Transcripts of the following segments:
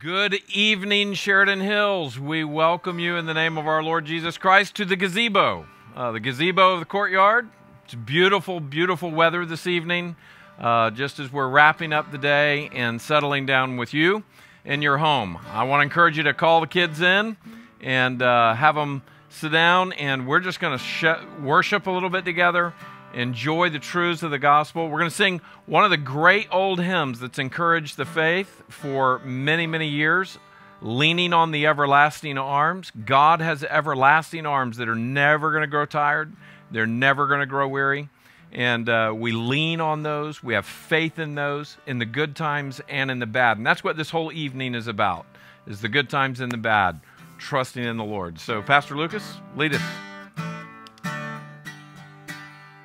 Good evening, Sheridan Hills. We welcome you in the name of our Lord Jesus Christ to the gazebo, uh, the gazebo of the courtyard. It's beautiful, beautiful weather this evening, uh, just as we're wrapping up the day and settling down with you in your home. I want to encourage you to call the kids in and uh, have them sit down, and we're just going to sh- worship a little bit together enjoy the truths of the gospel. We're going to sing one of the great old hymns that's encouraged the faith for many, many years leaning on the everlasting arms. God has everlasting arms that are never going to grow tired, they're never going to grow weary. And uh, we lean on those. We have faith in those in the good times and in the bad. And that's what this whole evening is about, is the good times and the bad, trusting in the Lord. So, Pastor Lucas, lead us.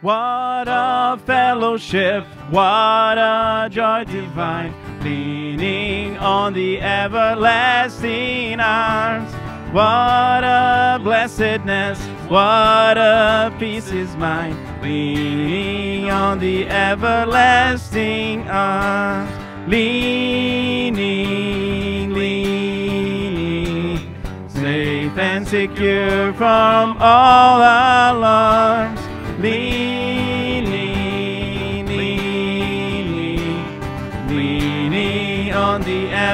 What a fellowship, what a joy divine, leaning on the everlasting arms. What a blessedness, what a peace is mine, leaning on the everlasting arms. Leaning, leaning, safe and secure from all alarms.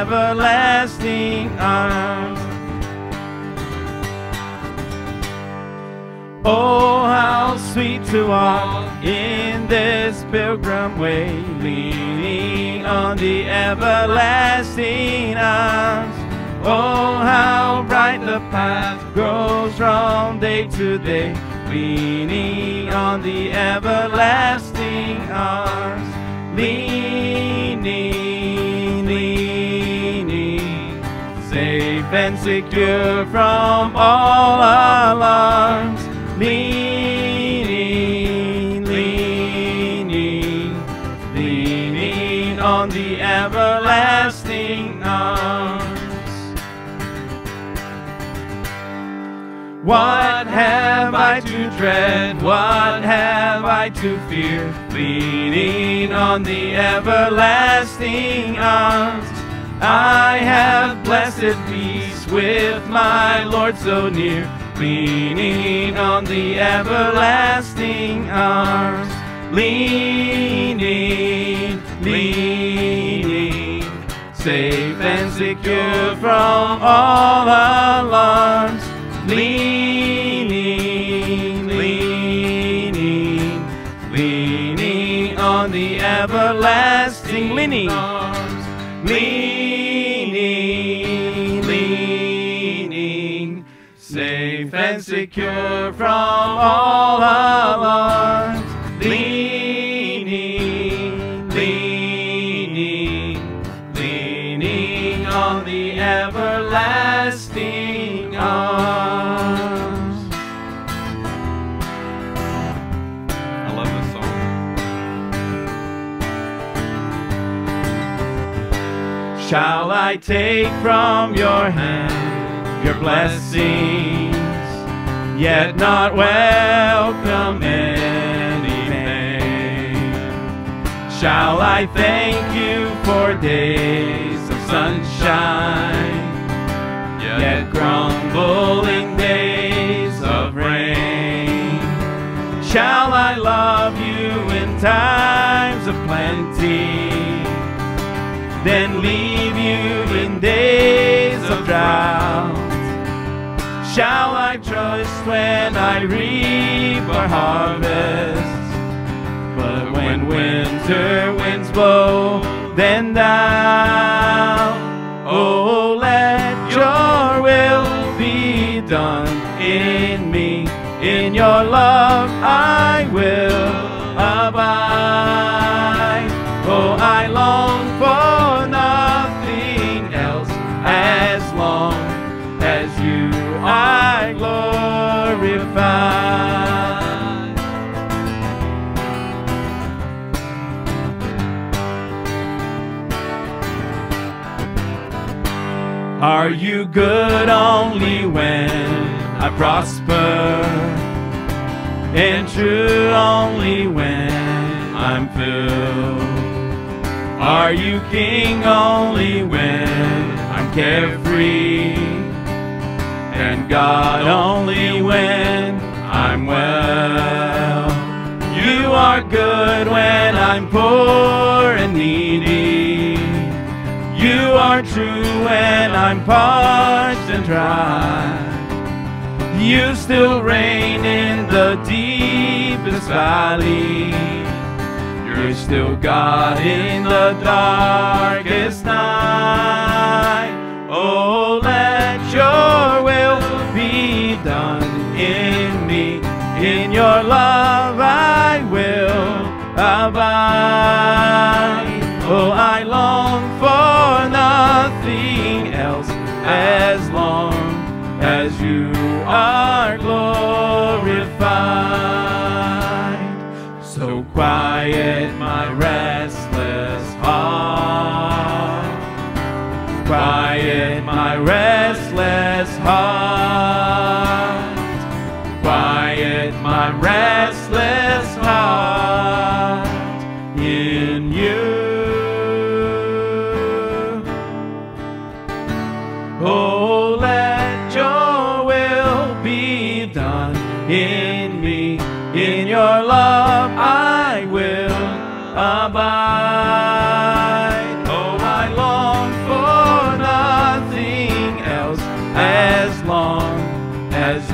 Everlasting arms. Oh, how sweet to walk in this pilgrim way, leaning on the everlasting arms. Oh, how bright the path grows from day to day, leaning on the everlasting arms. Leaning, and secure from all alarms. Leaning, leaning, leaning on the everlasting arms. What have I to dread? What have I to fear? Leaning on the everlasting arms. I have blessed peace with my Lord so near. Leaning on the everlasting arms. Leaning, leaning, safe and secure from all alarms leaning, leaning, leaning on the everlasting leaning secure from all alarms, leaning, leaning, leaning on the everlasting arms. I love this song. Shall I take from your hand your blessings, yet not welcome any? Shall I thank you for days of sunshine, yet grumbling days of rain? Shall I love you in times of plenty? then leave you in days of drought? Shall I trust when I reap or harvest? But when winter winds blow, then thou, oh, let your will be done in me. In your love Are you good only when I prosper? And true only when I'm filled? Are you king only when I'm carefree. And God only when I'm well. You are good when I'm poor and needy. You are true when I'm parched and dry. You still reign in the deepest valley. You're still God in the darkest night. Oh, let your will be done in me. In your love I will abide. Oh, I long as long as you are glorified. So quiet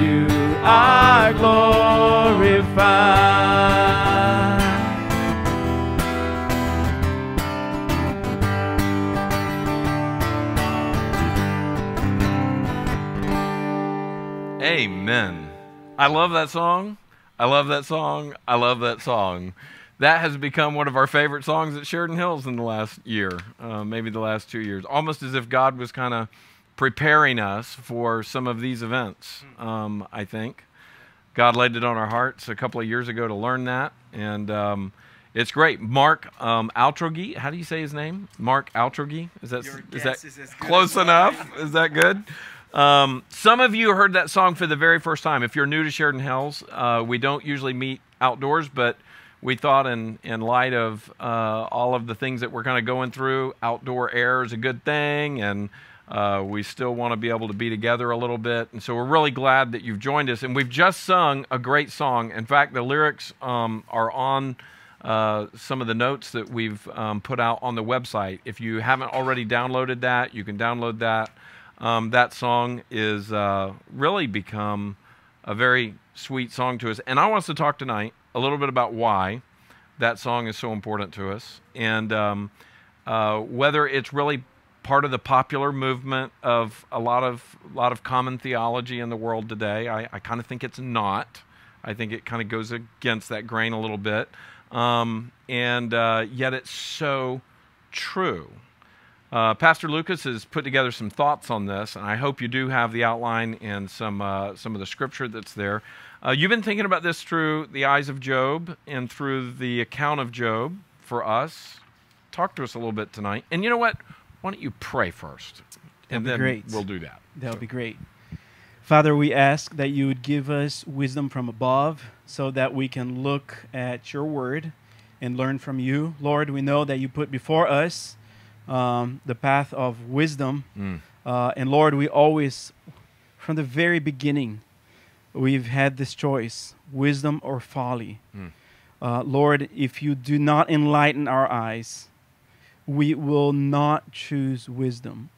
you are glorified. Amen. I love that song. I love that song. I love that song. That has become one of our favorite songs at Sheridan Hills in the last year, uh, maybe the last two years. Almost as if God was kind of preparing us for some of these events, um, I think. God laid it on our hearts a couple of years ago to learn that, and um, it's great. Mark um, Altrogge, how do you say his name? Mark Altrogge? Is that is that is close enough? Is that good? Um, some of you heard that song for the very first time. If you're new to Sheridan Hills, uh, we don't usually meet outdoors, but we thought, in in light of uh, all of the things that we're kind of going through, outdoor air is a good thing, and uh, we still want to be able to be together a little bit. And so we're really glad that you've joined us. And we've just sung a great song. In fact, the lyrics um, are on uh, some of the notes that we've um, put out on the website. If you haven't already downloaded that, you can download that. Um, that song is uh, really become a very sweet song to us. And I want us to talk tonight a little bit about why that song is so important to us and um, uh, whether it's really part of the popular movement of a lot of a lot of common theology in the world today. I, I kind of think it's not. I think it kind of goes against that grain a little bit, um, and uh, yet it's so true. Uh, Pastor Lucas has put together some thoughts on this, and I hope you do have the outline and some uh, some of the scripture that's there. Uh, you've been thinking about this through the eyes of Job and through the account of Job for us. Talk to us a little bit tonight. And you know what? Why don't you pray first, and then great. we'll do that. That would be great. Father, we ask that you would give us wisdom from above so that we can look at your word and learn from you. Lord, we know that you put before us um, the path of wisdom. Mm. Uh, and Lord, we always, from the very beginning, we've had this choice wisdom or folly. Mm. Uh, Lord, if you do not enlighten our eyes, we will not choose wisdom.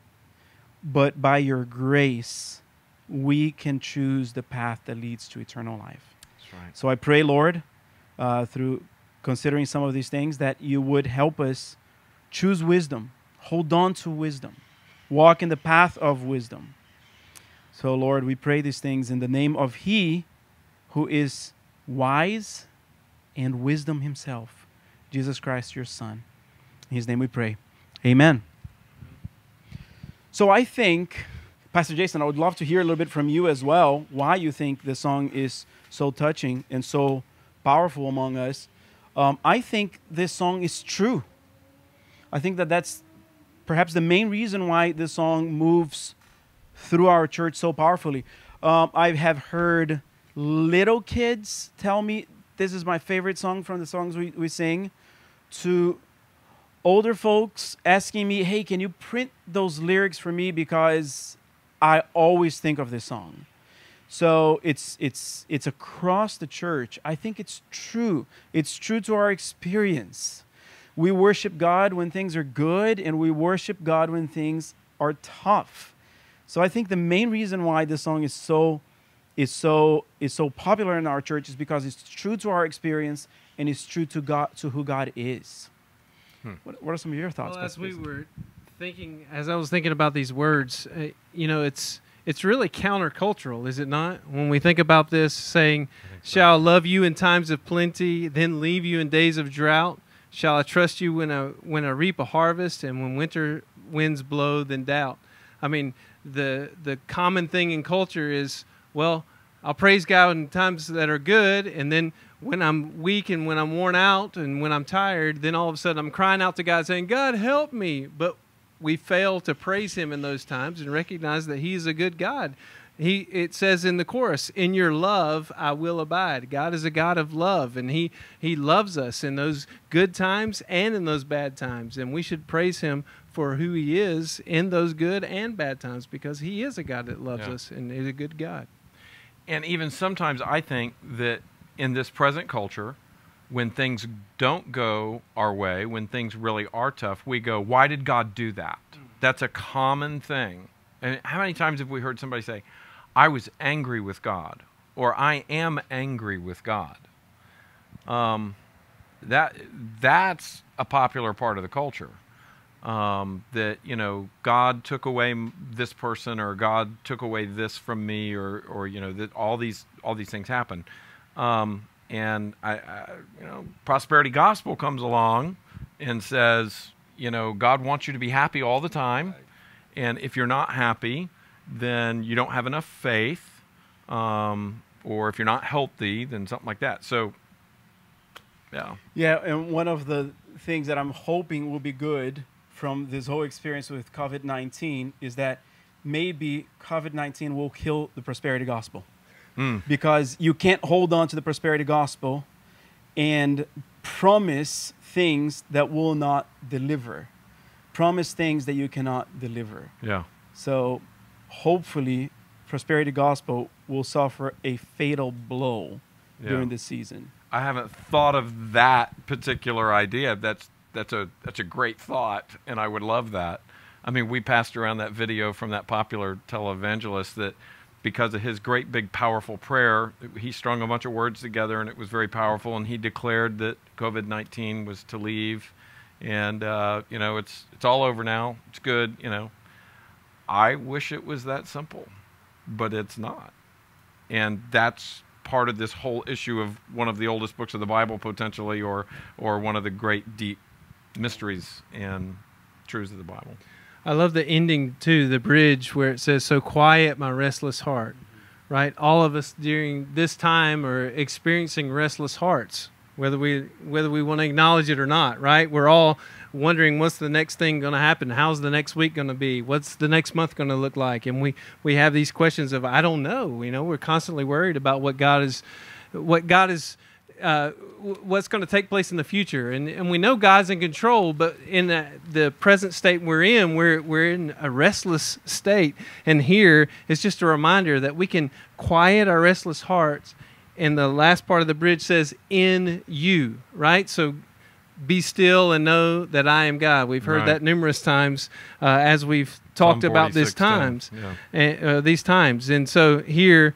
But by your grace, we can choose the path that leads to eternal life. That's right. So I pray, Lord, uh, through considering some of these things, that you would help us choose wisdom, hold on to wisdom, walk in the path of wisdom. So, Lord, we pray these things in the name of He who is wise and wisdom Himself, Jesus Christ, your Son. In His name we pray. Amen. So, I think, Pastor Jason, I would love to hear a little bit from you as well why you think the song is so touching and so powerful among us. Um, I think this song is true. I think that that's perhaps the main reason why this song moves through our church so powerfully. Um, I have heard little kids tell me this is my favorite song from the songs we, we sing, to older folks asking me, "Hey, can you print those lyrics for me because I always think of this song." So it's it's it's across the church. I think it's true. It's true to our experience. We worship God when things are good, and we worship God when things are tough. So I think the main reason why this song is so is so is so popular in our church is because it's true to our experience and it's true to God to who God is. Hmm. What, what are some of your thoughts? Well, as Pastor we were thinking, as I was thinking about these words, uh, you know, it's it's really countercultural, is it not? When we think about this, saying, "Shall I love you in times of plenty, then leave you in days of drought? Shall I trust you when I when I reap a harvest, and when winter winds blow, then doubt?" I mean, the the common thing in culture is, well, I'll praise God in times that are good, and then when I'm weak and when I'm worn out and when I'm tired, then all of a sudden I'm crying out to God saying, God, help me. But we fail to praise Him in those times and recognize that He is a good God. He, it says in the chorus, "In your love I will abide." God is a God of love, and He He loves us in those good times and in those bad times, and we should praise Him for who He is in those good and bad times because He is a God that loves Yeah. us and is a good God. And even sometimes I think that in this present culture, when things don't go our way, when things really are tough, we go, why did God do that? That's a common thing. And how many times have we heard somebody say, I was angry with God, or I am angry with God? Um, that that's a popular part of the culture. Um, that you know, God took away this person, or God took away this from me, or or you know, that all these all these things happen. Um, and I, I, you know, prosperity gospel comes along and says, you know, God wants you to be happy all the time, and if you're not happy, then you don't have enough faith, um, or if you're not healthy, then something like that. So, yeah. Yeah, and one of the things that I'm hoping will be good from this whole experience with COVID 19 is that maybe COVID 19 will kill the prosperity gospel. Mm. Because you can't hold on to the prosperity gospel and promise things that will not deliver, promise things that you cannot deliver. Yeah. So hopefully, prosperity gospel will suffer a fatal blow Yeah. during this season. I haven't thought of that particular idea. That's that's a that's a great thought, and I would love that. I mean, we passed around that video from that popular televangelist that because of his great big powerful prayer, he strung a bunch of words together, and it was very powerful. And he declared that COVID nineteen was to leave, and uh, you know it's it's all over now. It's good. You know, I wish it was that simple, but it's not and that's part of this whole issue of one of the oldest books of the Bible potentially, or or one of the great deep mysteries and truths of the Bible. I love the ending too, the bridge where it says, "So quiet my restless heart." Right? All of us during this time are experiencing restless hearts, whether we whether we want to acknowledge it or not. Right? We're all wondering what's the next thing going to happen? How's the next week going to be? What's the next month going to look like? And we we have these questions of I don't know. You know, we're constantly worried about what God is, what God is uh, what's going to take place in the future. And, and we know God's in control, but in the, the present state we're in, we're, we're in a restless state. And here is just a reminder that we can quiet our restless hearts. And the last part of the bridge says, in you, right? So be still and know that I am God. We've heard Right. that numerous times uh, as we've talked about these times Yeah. and, uh, these times. And so here,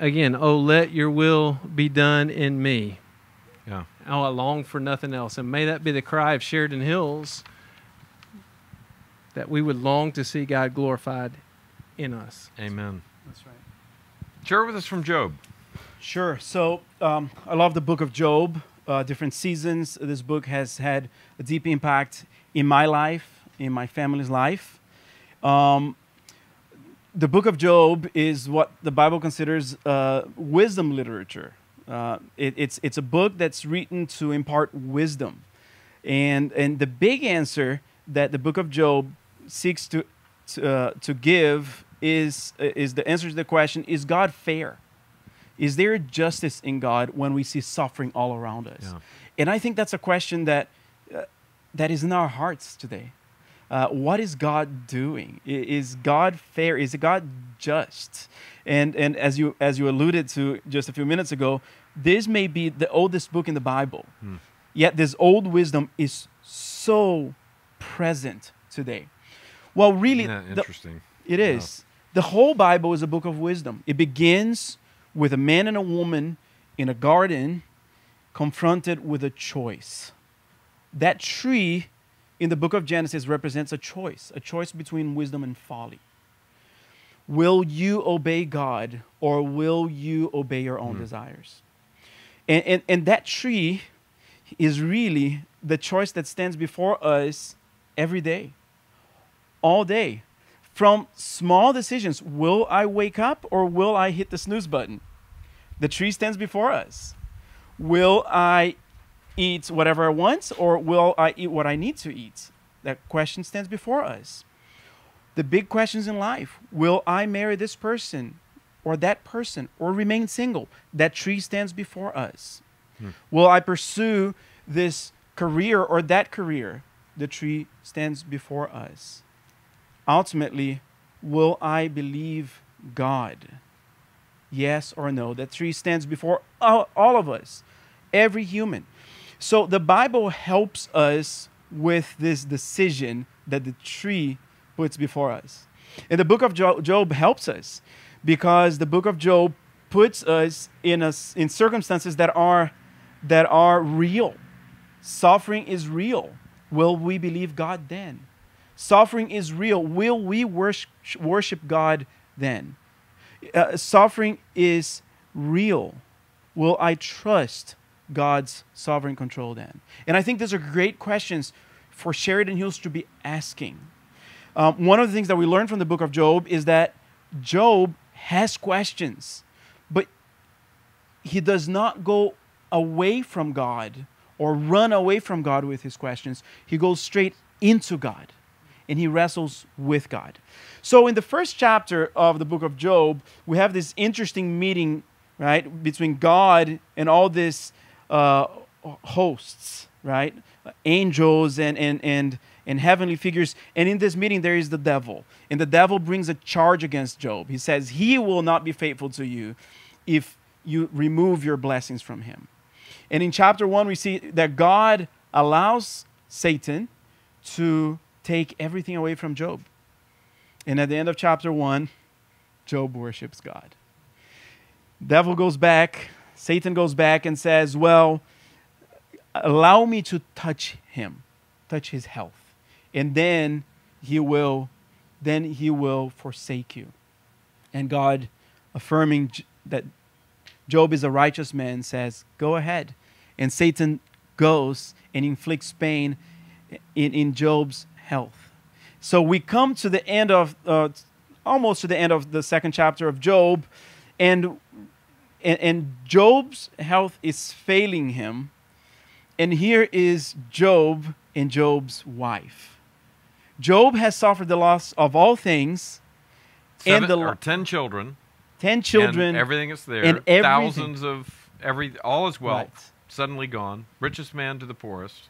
again, oh, let your will be done in me. Yeah. Oh, I long for nothing else. And may that be the cry of Sheridan Hills that we would long to see God glorified in us. Amen. That's right. Share with us from Job. Sure. So um, I love the book of Job. Uh, different seasons. This book has had a deep impact in my life, in my family's life. Um, the book of Job is what the Bible considers uh, wisdom literature. Uh, it, it's it's a book that's written to impart wisdom, and and the big answer that the book of Job seeks to to, uh, to give is is the answer to the question: Is God fair? Is there justice in God when we see suffering all around us? Yeah. And I think that's a question that uh, that is in our hearts today. Uh, what is God doing? Is God fair? Is God just? And and as you as you alluded to just a few minutes ago, this may be the oldest book in the Bible. Yet this old wisdom is so present today. Well, really, Isn't the- interesting? it is. The whole Bible is a book of wisdom. It begins with a man and a woman in a garden confronted with a choice. That tree in the book of Genesis represents a choice, a choice between wisdom and folly. Will you obey God or will you obey your own hmm. desires? And, and, and that tree is really the choice that stands before us every day, all day. From small decisions will I wake up or will I hit the snooze button? The tree stands before us. Will I eat whatever I want or will I eat what I need to eat? That question stands before us. The big questions in life will I marry this person or that person or remain single? That tree stands before us. Hmm. Will I pursue this career or that career? The tree stands before us. Ultimately, will I believe God? Yes or no? That tree stands before all, all of us, every human. So the Bible helps us with this decision that the tree puts before us. And the book of Jo- Job helps us because the book of Job puts us in, a, in circumstances that are, that are real. Suffering is real. Will we believe God then? Suffering is real. Will we worship, worship God then? Uh, suffering is real. Will I trust God's sovereign control then? And I think these are great questions for Sheridan Hills to be asking. Um, one of the things that we learn from the book of Job is that Job has questions, but he does not go away from God or run away from God with his questions. He goes straight into God and he wrestles with God. So, in the first chapter of the book of Job, we have this interesting meeting, right, between God and all these uh, hosts, right, angels and and and and heavenly figures. And in this meeting, there is the devil, and the devil brings a charge against Job. He says he will not be faithful to you if you remove your blessings from him. And in chapter one, we see that God allows Satan to take everything away from Job. And at the end of chapter one, Job worships God. Devil goes back, Satan goes back and says, Well, allow me to touch him, touch his health. And then he will, then he will forsake you. And God, affirming that Job is a righteous man, says, Go ahead. And Satan goes and inflicts pain in, in Job's health. So we come to the end of, uh, almost to the end of the second chapter of Job, and, and, and Job's health is failing him. And here is Job and Job's wife. Job has suffered the loss of all things, Seven, and the or ten children, ten children, and everything is there. and everything. Thousands of every all his wealth Right. suddenly gone. Richest man to the poorest.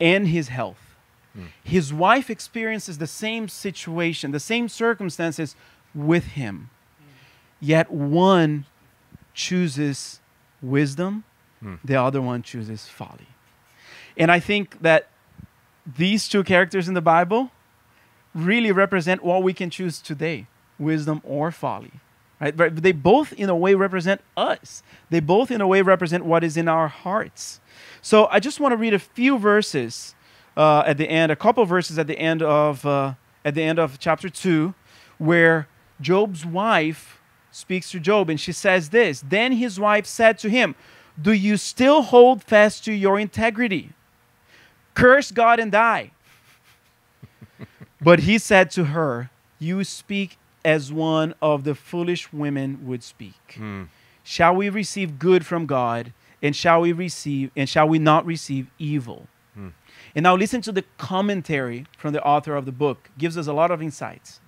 and his health. Hmm. His wife experiences the same situation, the same circumstances with him. Yet one chooses wisdom, the other one chooses folly. And I think that these two characters in the Bible really represent what we can choose today wisdom or folly. Right? But they both, in a way, represent us. They both, in a way, represent what is in our hearts. So I just want to read a few verses uh, at the end, a couple verses at the end of uh, at the end of chapter two, where Job's wife speaks to Job, and she says this. Then his wife said to him, "Do you still hold fast to your integrity? Curse God and die." But he said to her, You speak as one of the foolish women would speak. Shall we receive good from God, and shall we receive and shall we not receive evil? And now listen to the commentary from the author of the book. Gives us a lot of insights.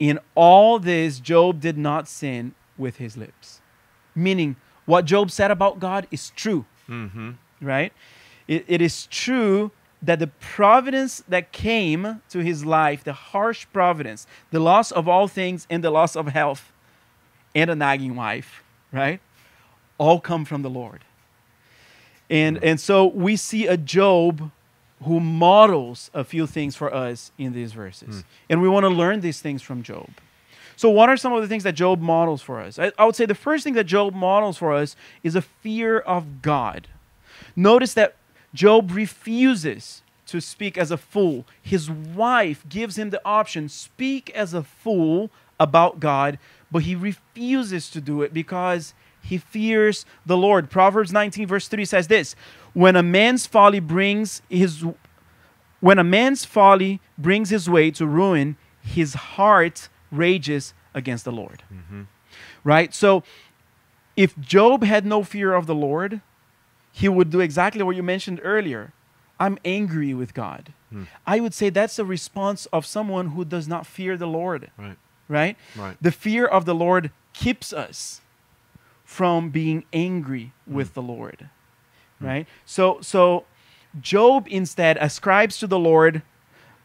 In all this, Job did not sin with his lips. Meaning, what Job said about God is true Mm-hmm. right? It, it is true that the providence that came to his life, the harsh providence, the loss of all things and the loss of health and a nagging wife, right? All come from the Lord. And, and so we see a Job who models a few things for us in these verses. Hmm. And we want to learn these things from Job. So, what are some of the things that Job models for us? I, I would say the first thing that Job models for us is a fear of God. Notice that Job refuses to speak as a fool. His wife gives him the option speak as a fool about God, but he refuses to do it because he fears the Lord. Proverbs 19 verse 3 says this, when a man's folly brings his when a man's folly brings his way to ruin, his heart rages against the Lord. Mm-hmm. Right? So if Job had no fear of the Lord, he would do exactly what you mentioned earlier. I'm angry with God. Hmm. I would say that's a response of someone who does not fear the Lord, Right. right? Right. The fear of the Lord keeps us from being angry with hmm. the Lord, right? So so Job instead ascribes to the Lord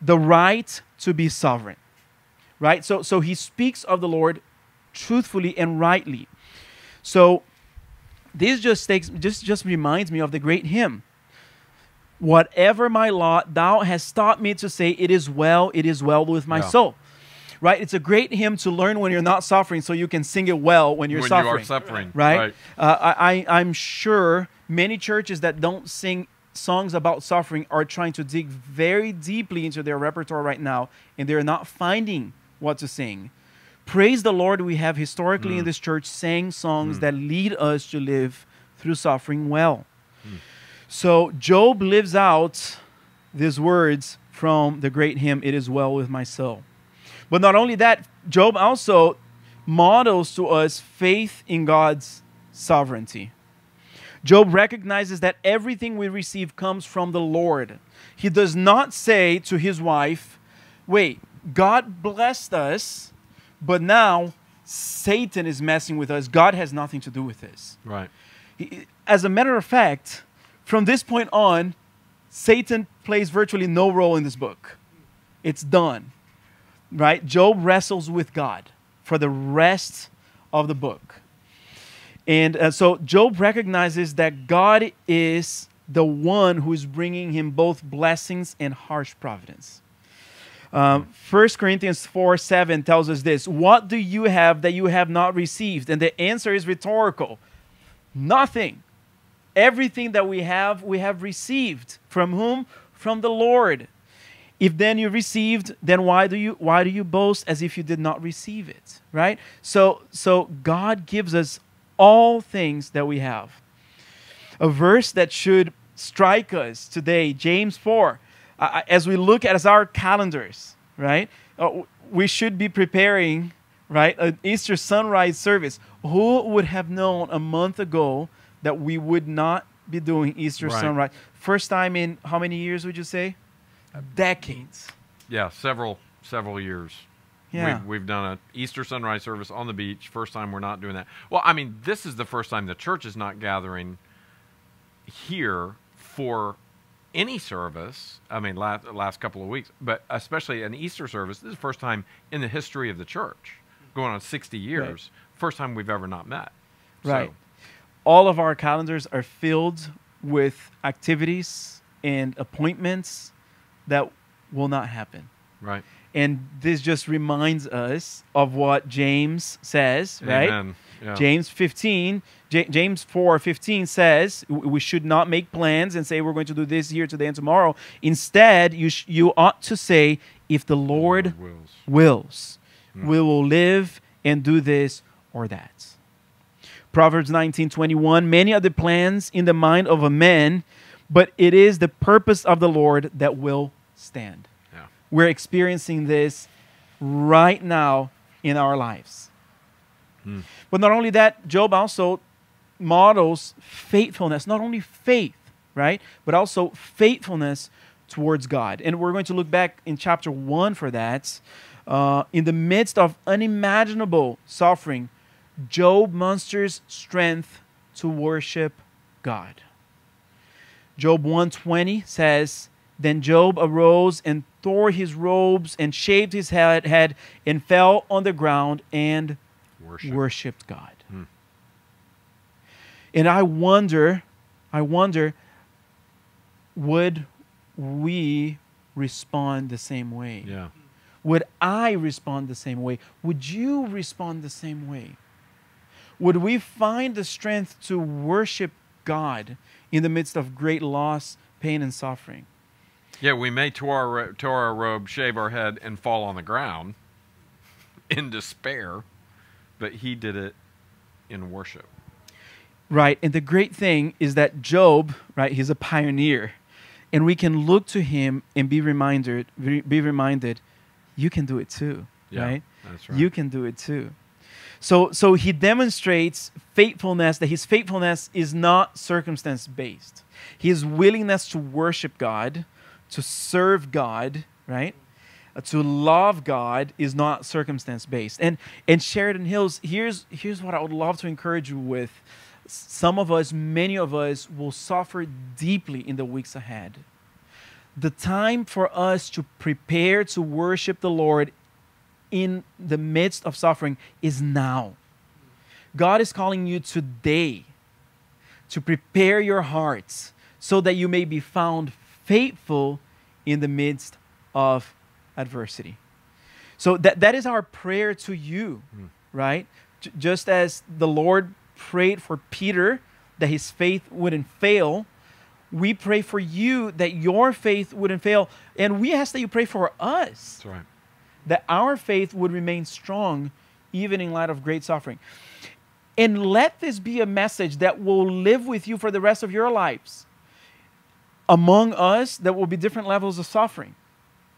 the right to be sovereign. Right? So so he speaks of the Lord truthfully and rightly. So this just takes just just reminds me of the great hymn. Whatever my lot, thou hast taught me to say, it is well, it is well with my Yeah. soul. Right? It's a great hymn to learn when you're not suffering so you can sing it well when you're when suffering you are suffering. right? Uh, I, I, I'm sure many churches that don't sing songs about suffering are trying to dig very deeply into their repertoire right now, and they're not finding what to sing. Praise the Lord, we have historically in mm. this church sang songs mm. that lead us to live through suffering well. Mm. So Job lives out these words from the great hymn, It Is Well With My Soul. But not only that, Job also models to us faith in God's sovereignty. Job recognizes that everything we receive comes from the Lord. He does not say to his wife, Wait, God blessed us, but now Satan is messing with us. God has nothing to do with this. Right. As a matter of fact, from this point on, Satan plays virtually no role in this book. It's done. Right? Job wrestles with God for the rest of the book. And uh, so Job recognizes that God is the one who is bringing him both blessings and harsh providence. Um, 1 Corinthians 4 7 tells us this What do you have that you have not received? And the answer is rhetorical nothing. Everything that we have, we have received. From whom? From the Lord. If then you received, then why do you why do you boast as if you did not receive it? Right? So so God gives us all things that we have. A verse that should strike us today, James 4, uh, as we look at as our calendars, right? Uh, we should be preparing, right, an Easter sunrise service. Who would have known a month ago that we would not be doing Easter Right. sunrise? First time in how many years would you say? Decades. Yeah. Several several years. Yeah. We've, we've done an Easter sunrise service on the beach. First time we're not doing that. Well, I mean, this is the first time the church is not gathering here for any service. I mean, last, last couple of weeks, but especially an Easter service. This is the first time in the history of the church, going on 60 years, first time we've ever not met. So, Right. All of our calendars are filled with activities and appointments that will not happen. right. And this just reminds us of what James says, right? Yeah. James 15, J- James 4 15 says we should not make plans and say we're going to do this here, today, and tomorrow. Instead, you, sh- you ought to say, if the Lord wills. wills, we will live and do this or that. Proverbs 19 21, many are the plans in the mind of a man, but it is the purpose of the Lord that will stand. We're experiencing this right now in our lives. But not only that, Job also models faithfulness, not only faith, right? But also faithfulness towards God. And we're going to look back in chapter 1 for that. Uh, in the midst of unimaginable suffering, Job musters strength to worship God. Job 120 says, Then Job arose and tore his robes and shaved his head, head and fell on the ground and Worship. worshipped God. Hmm. And I wonder, I wonder, would we respond the same way? Yeah. Would I respond the same way? Would you respond the same way? Would we find the strength to worship God in the midst of great loss, pain, and suffering? Yeah, we may tore our, tore our robe, shave our head, and fall on the ground in despair, but he did it in worship. Right. And the great thing is that Job, right, he's a pioneer. And we can look to him and be reminded, be be reminded, you can do it too. Yeah, right? that's right. You can do it too. So so he demonstrates faithfulness, that his faithfulness is not circumstance based. His willingness to worship God, to serve God, right? Uh, to love God is not circumstance based. And and Sheridan Hills, here's here's what I would love to encourage you with. Some of us, many of us will suffer deeply in the weeks ahead. The time for us to prepare to worship the Lord in the midst of suffering is now. God is calling you today to prepare your hearts so that you may be found faithful in the midst of adversity. So that, that is our prayer to you, mm. right? J- just as the Lord prayed for Peter that his faith wouldn't fail, we pray for you that your faith wouldn't fail. And we ask that you pray for us That's right. that our faith would remain strong even in light of great suffering. And let this be a message that will live with you for the rest of your lives. Among us, there will be different levels of suffering,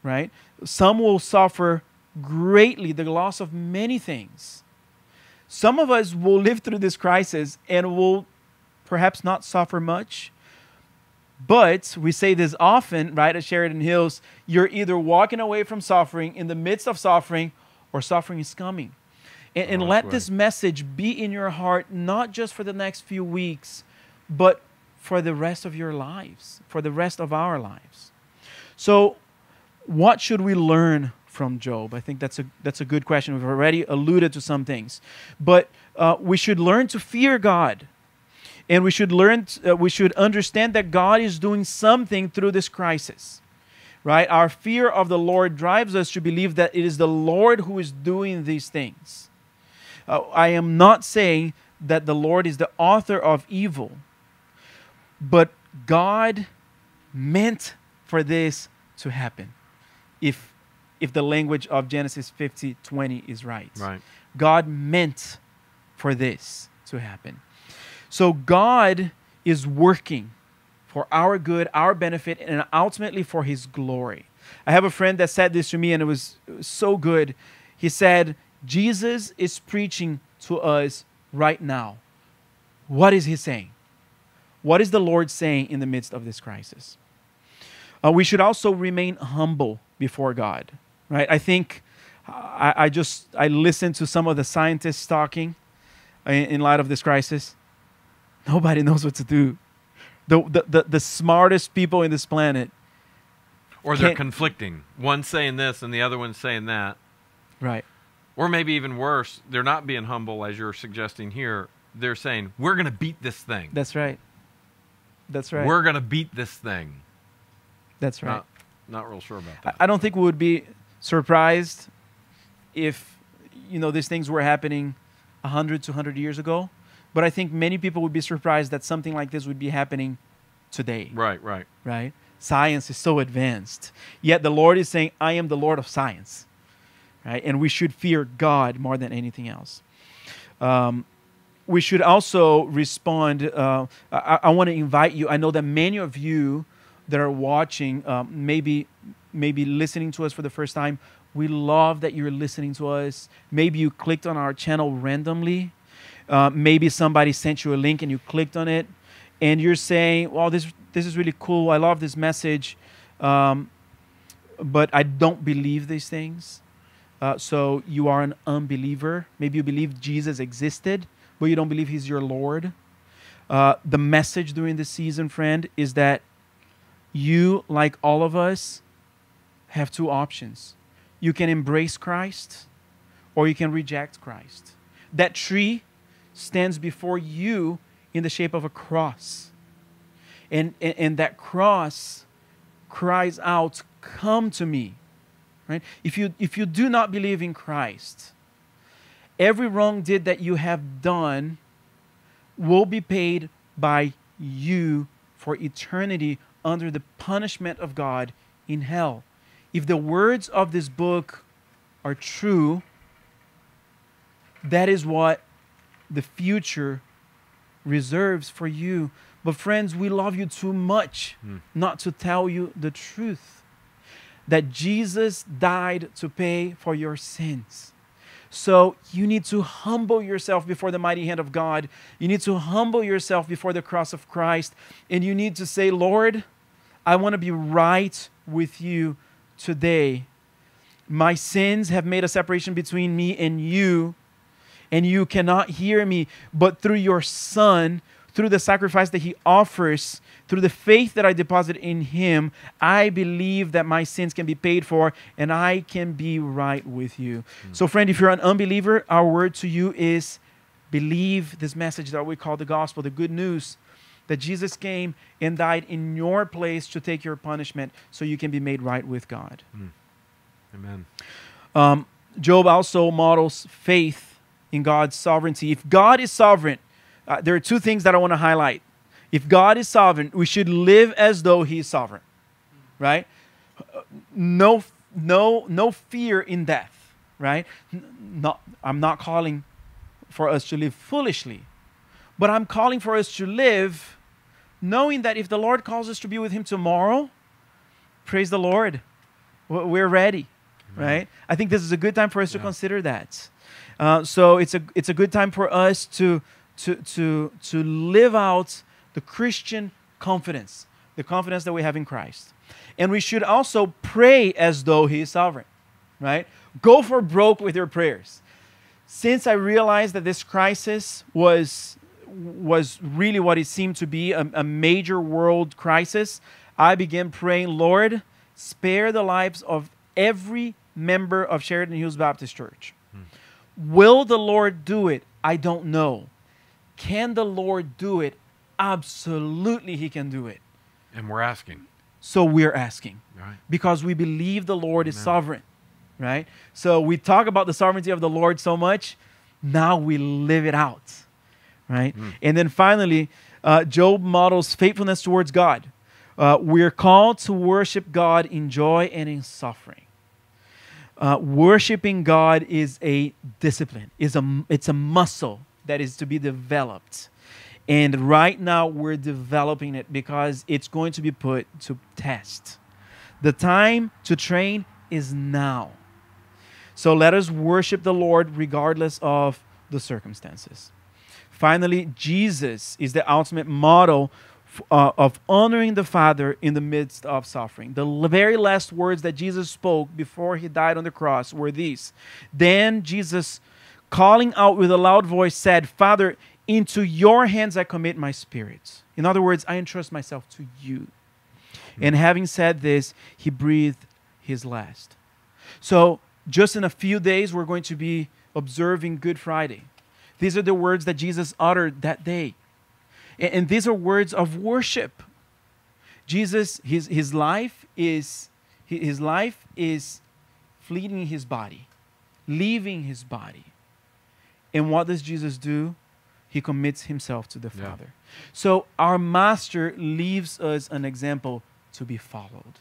right? Some will suffer greatly the loss of many things. Some of us will live through this crisis and will perhaps not suffer much. But we say this often, right, at Sheridan Hills you're either walking away from suffering in the midst of suffering or suffering is coming. And, and Oh, let that's this message be in your heart, not just for the next few weeks, but for the rest of your lives, for the rest of our lives. So, what should we learn from Job? I think that's a that's a good question. We've already alluded to some things, but uh, we should learn to fear God, and we should learn. uh, we should understand that God is doing something through this crisis. Right? Our fear of the Lord drives us to believe that it is the Lord who is doing these things. Uh, I am not saying that the Lord is the author of evil, but God meant for this to happen. If if the language of Genesis 50 20 is right. Right. God meant for this to happen. So God is working for our good, our benefit, and ultimately for his glory. I have a friend that said this to me, and it was, it was so good. He said, Jesus is preaching to us right now. What is he saying? What is the Lord saying in the midst of this crisis? Uh, we should also remain humble before God, right? I think I, I just I listened to some of the scientists talking in, in light of this crisis. Nobody knows what to do. The, the, the, the smartest people in this planet, Or they're conflicting. One saying this and the other one saying that. right? Or maybe even worse, they're not being humble as you're suggesting here. They're saying, We're going to beat this thing. That's right. That's right. We're going to beat this thing. That's right. Not, not real sure about I, that. I don't think we would be surprised if you know these things were happening 100 to 100 years ago but i think many people would be surprised that something like this would be happening today right, right. right science is so advanced yet the lord is saying i am the lord of science right and we should fear god more than anything else um, we should also respond uh, i, I want to invite you i know that many of you that are watching um, maybe maybe listening to us for the first time we love that you're listening to us. Maybe you clicked on our channel randomly. Uh, maybe somebody sent you a link and you clicked on it. And you're saying well this this is really cool. I love this message. Um, but i don't believe these things. Uh, so you are an unbeliever. Maybe you believe jesus existed but you don't believe he's your lord uh, the message during this season friend is that you, like all of us, have two options. You can embrace Christ or you can reject Christ. That tree stands before you in the shape of a cross. And, and, and that cross cries out, Come to me. Right? If you, if you do not believe in Christ, every wrong deed that you have done will be paid by you for eternity under the punishment of God in hell. If the words of this book are true, that is what the future reserves for you. But, friends, we love you too much Hmm. not to tell you the truth that Jesus died to pay for your sins. So you need to humble yourself before the mighty hand of God. You need to humble yourself before the cross of Christ. And you need to say, Lord, I want to be right with you today. My sins have made a separation between me and you, and you cannot hear me. But through your Son, through the sacrifice that He offers, through the faith that I deposit in Him, I believe that my sins can be paid for and I can be right with you. So, friend, if you're an unbeliever, our word to you is believe this message that we call the gospel, the good news that Jesus came and died in your place to take your punishment so you can be made right with God. Amen. Um, Job also models faith in God's sovereignty. If God is sovereign, uh, there are two things that I want to highlight. If God is sovereign, we should live as though He is sovereign, right? No, no, no fear in death, right? Not, I'm not calling for us to live foolishly, but I'm calling for us to live knowing that if the Lord calls us to be with Him tomorrow, praise the Lord, we're ready, right? I think this is a good time for us to consider that. Uh, so it's a it's a good time for us to to to to live out the Christian confidence, the confidence that we have in Christ, and we should also pray as though He is sovereign, right? Go for broke with your prayers. Since I realized that this crisis was was really what it seemed to be a, a major world crisis, I began praying, Lord, spare the lives of every member of Sheridan Hills Baptist Church. Hmm. Will the Lord do it? I don't know. Can the Lord do it? Absolutely, He can do it. And we're asking, So we're asking right? because we believe the Lord is sovereign, right? So we talk about the sovereignty of the Lord so much, now we live it out, right? And then finally, uh, Job models faithfulness towards God. Uh, we're called to worship God in joy and in suffering. Uh, worshiping God is a discipline. is a it's a muscle that is to be developed, and right now we're developing it because it's going to be put to test. The time to train is now. So let us worship the Lord regardless of the circumstances. Finally, Jesus is the ultimate model uh, of honoring the Father in the midst of suffering. The very last words that Jesus spoke before he died on the cross were these Then Jesus, calling out with a loud voice, said, Father, into your hands I commit my spirit. In other words, I entrust myself to you. And hmm. having said this, he breathed his last. So, just in a few days, we're going to be observing Good Friday. These are the words that Jesus uttered that day. And these are words of worship. Jesus, his, his life is hi- his life is fleeting his body, leaving his body. And what does Jesus do? He commits himself to the Yeah. Father. So our master leaves us an example to be followed.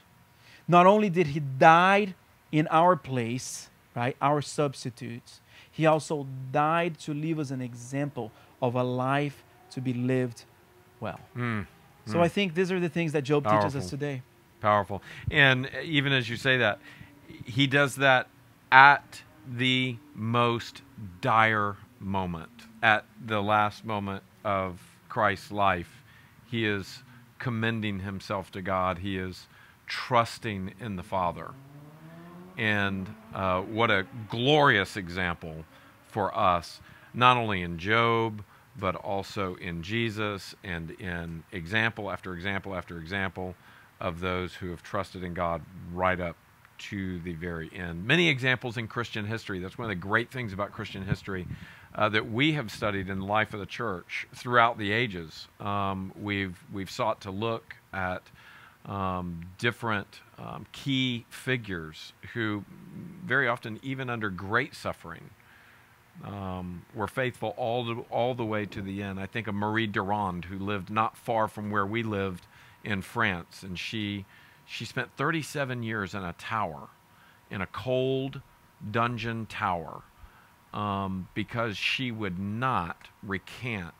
Not only did he die in our place, right, our substitute, he also died to leave us an example of a life to be lived well. Mm, So I think these are the things that Job teaches us today. powerful. And even as you say that, he does that at the most dire moment, at the last moment of Christ's life. He is commending himself to God. He is trusting in the Father. And uh, what a glorious example for us, not only in Job, but also in Jesus and in example after example after example of those who have trusted in God right up to the very end. Many examples in Christian history. That's one of the great things about Christian history uh, that we have studied in the life of the church throughout the ages. Um, we've we've sought to look at um, different um, key figures who, very often, even under great suffering, um, were faithful all the, all the way to the end. I think of Marie Durand, who lived not far from where we lived in France, and she she spent 37 years in a tower, in a cold dungeon tower, um, because she would not recant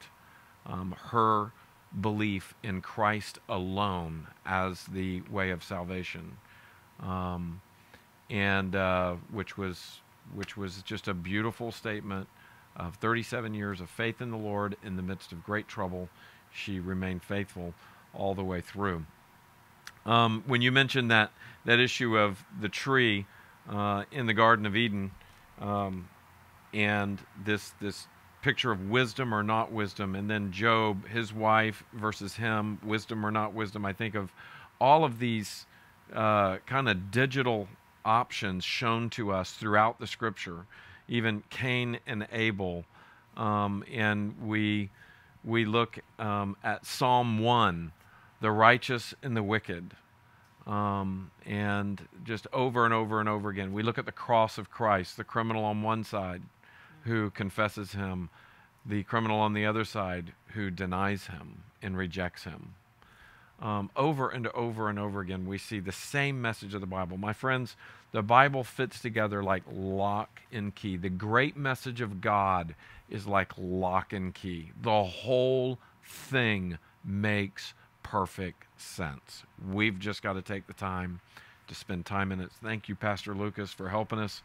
um, her belief in Christ alone as the way of salvation, um, and uh, which was which was just a beautiful statement of 37 years of faith in the Lord in the midst of great trouble. She remained faithful all the way through. Um, when you mentioned that that issue of the tree uh, in the Garden of Eden, um, and this this picture of wisdom or not wisdom, and then Job, his wife versus him, wisdom or not wisdom. I think of all of these uh, kind of digital options shown to us throughout the Scripture, even Cain and Abel, um, and we we look um, at Psalm one the righteous and the wicked. Um, and just over and over and over again, we look at the cross of Christ, the criminal on one side who confesses him, the criminal on the other side who denies him and rejects him. Um, over and over and over again, we see the same message of the Bible. My friends, the Bible fits together like lock and key. The great message of God is like lock and key. The whole thing makes perfect sense. We've just got to take the time to spend time in it. Thank you, Pastor Lucas, for helping us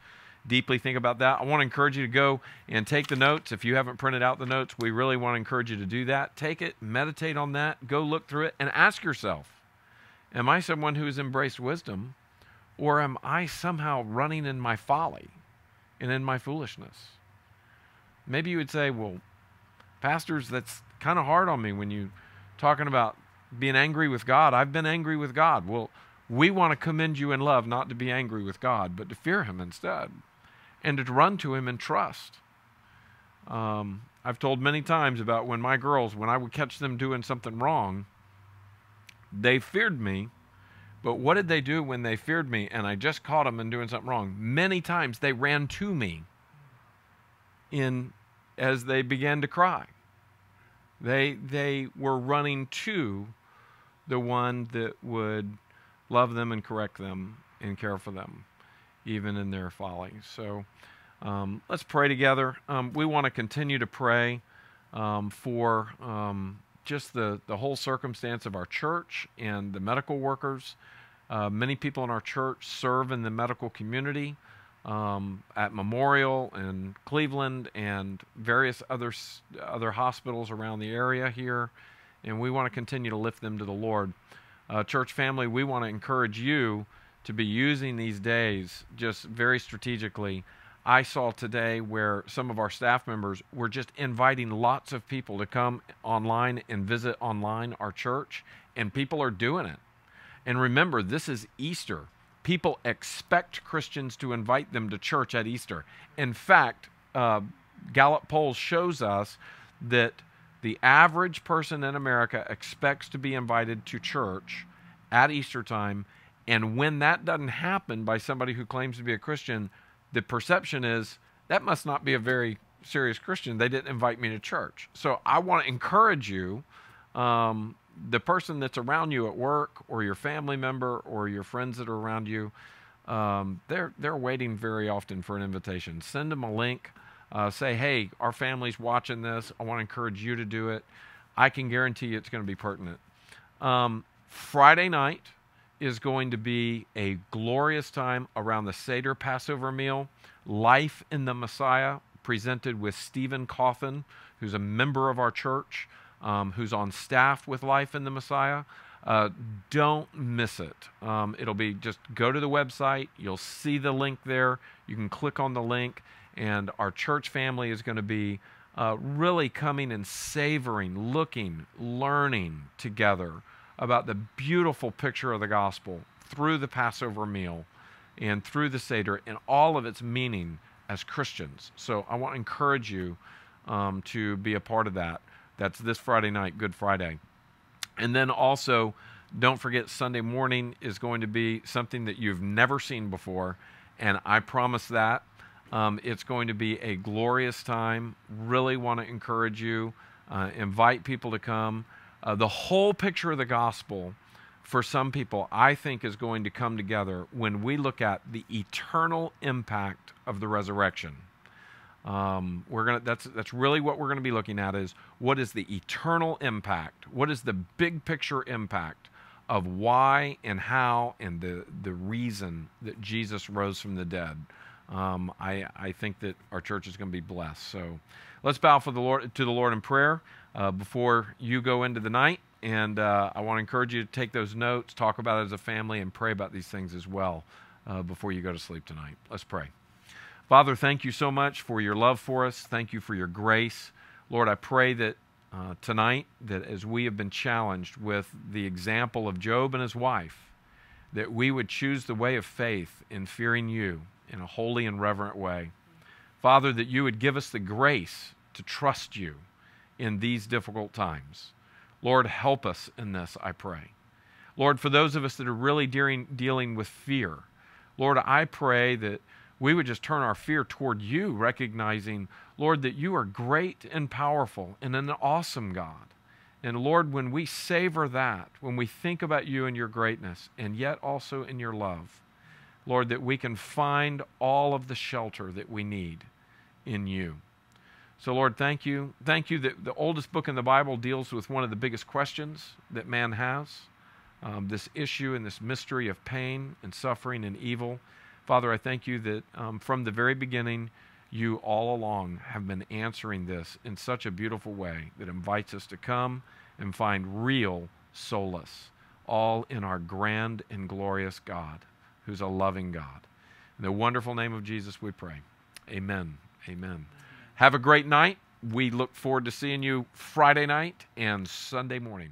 deeply think about that. I want to encourage you to go and take the notes. If you haven't printed out the notes, we really want to encourage you to do that. Take it, meditate on that, go look through it, and ask yourself Am I someone who has embraced wisdom, or am I somehow running in my folly and in my foolishness? Maybe you would say, Well, pastors, that's kind of hard on me when you're talking about being angry with God. I've been angry with God. Well, we want to commend you in love, not to be angry with God, but to fear Him instead, and to run to Him in trust. Um, I've told many times about when my girls, when I would catch them doing something wrong, they feared me. But what did they do when they feared me and I just caught them and doing something wrong? Many times they ran to me in as they began to cry. They they were running to the one that would love them and correct them and care for them, even in their folly. So um, let's pray together. Um, we want to continue to pray um, for um, just the, the whole circumstance of our church and the medical workers. Uh, many people in our church serve in the medical community um, at Memorial and Cleveland and various other other hospitals around the area here and we want to continue to lift them to the Lord. Uh, church family, we want to encourage you to be using these days just very strategically. I saw today where some of our staff members were just inviting lots of people to come online and visit online our church, and people are doing it. And remember, this is Easter. People expect Christians to invite them to church at Easter. In fact, uh, Gallup polls shows us that the average person in America expects to be invited to church at Easter time. And when that doesn't happen by somebody who claims to be a Christian, the perception is that must not be a very serious Christian. They didn't invite me to church. So I want to encourage you, um, the person that's around you at work, or your family member, or your friends that are around you, um, they're they're waiting very often for an invitation. Send them a link uh, say, hey, our family's watching this. I want to encourage you to do it. I can guarantee you it's going to be pertinent. Um, Friday night is going to be a glorious time around the Seder Passover meal. Life in the Messiah, presented with Stephen Coffin, who's a member of our church, um, who's on staff with Life in the Messiah. Uh, don't miss it. Um, it'll be just go to the website. You'll see the link there. You can click on the link and our church family is going to be uh, really coming and savoring, looking, learning together about the beautiful picture of the gospel through the Passover meal and through the Seder and all of its meaning as Christians. So I want to encourage you um, to be a part of that. That's this Friday night, Good Friday. And then also, don't forget, Sunday morning is going to be something that you've never seen before. And I promise that. Um, it's going to be a glorious time. Really want to encourage you, uh, invite people to come. Uh, the whole picture of the gospel for some people, I think, is going to come together when we look at the eternal impact of the resurrection. Um, we're gonna that's that's really what we're gonna be looking at is what is the eternal impact? What is the big picture impact of why and how and the the reason that Jesus rose from the dead? Um, I I think that our church is going to be blessed. So let's bow for the Lord to the Lord in prayer uh, before you go into the night. And uh, I want to encourage you to take those notes, talk about it as a family, and pray about these things as well uh, before you go to sleep tonight. Let's pray. Father, thank you so much for your love for us. Thank you for your grace. Lord, I pray that uh, tonight, that as we have been challenged with the example of Job and his wife, that we would choose the way of faith in fearing you in a holy and reverent way. Father, that you would give us the grace to trust you in these difficult times. Lord, help us in this, I pray. Lord, for those of us that are really dealing, dealing with fear, Lord, I pray that we would just turn our fear toward you, recognizing, Lord, that you are great and powerful and an awesome God. And Lord, when we savor that, when we think about you and your greatness, and yet also in your love, Lord, that we can find all of the shelter that we need in you. So, Lord, thank you. Thank you that the oldest book in the Bible deals with one of the biggest questions that man has um, this issue and this mystery of pain and suffering and evil. Father, I thank you that um, from the very beginning, you all along have been answering this in such a beautiful way that invites us to come and find real solace, all in our grand and glorious God, who's a loving God. In the wonderful name of Jesus, we pray. Amen. Amen. Have a great night. We look forward to seeing you Friday night and Sunday morning.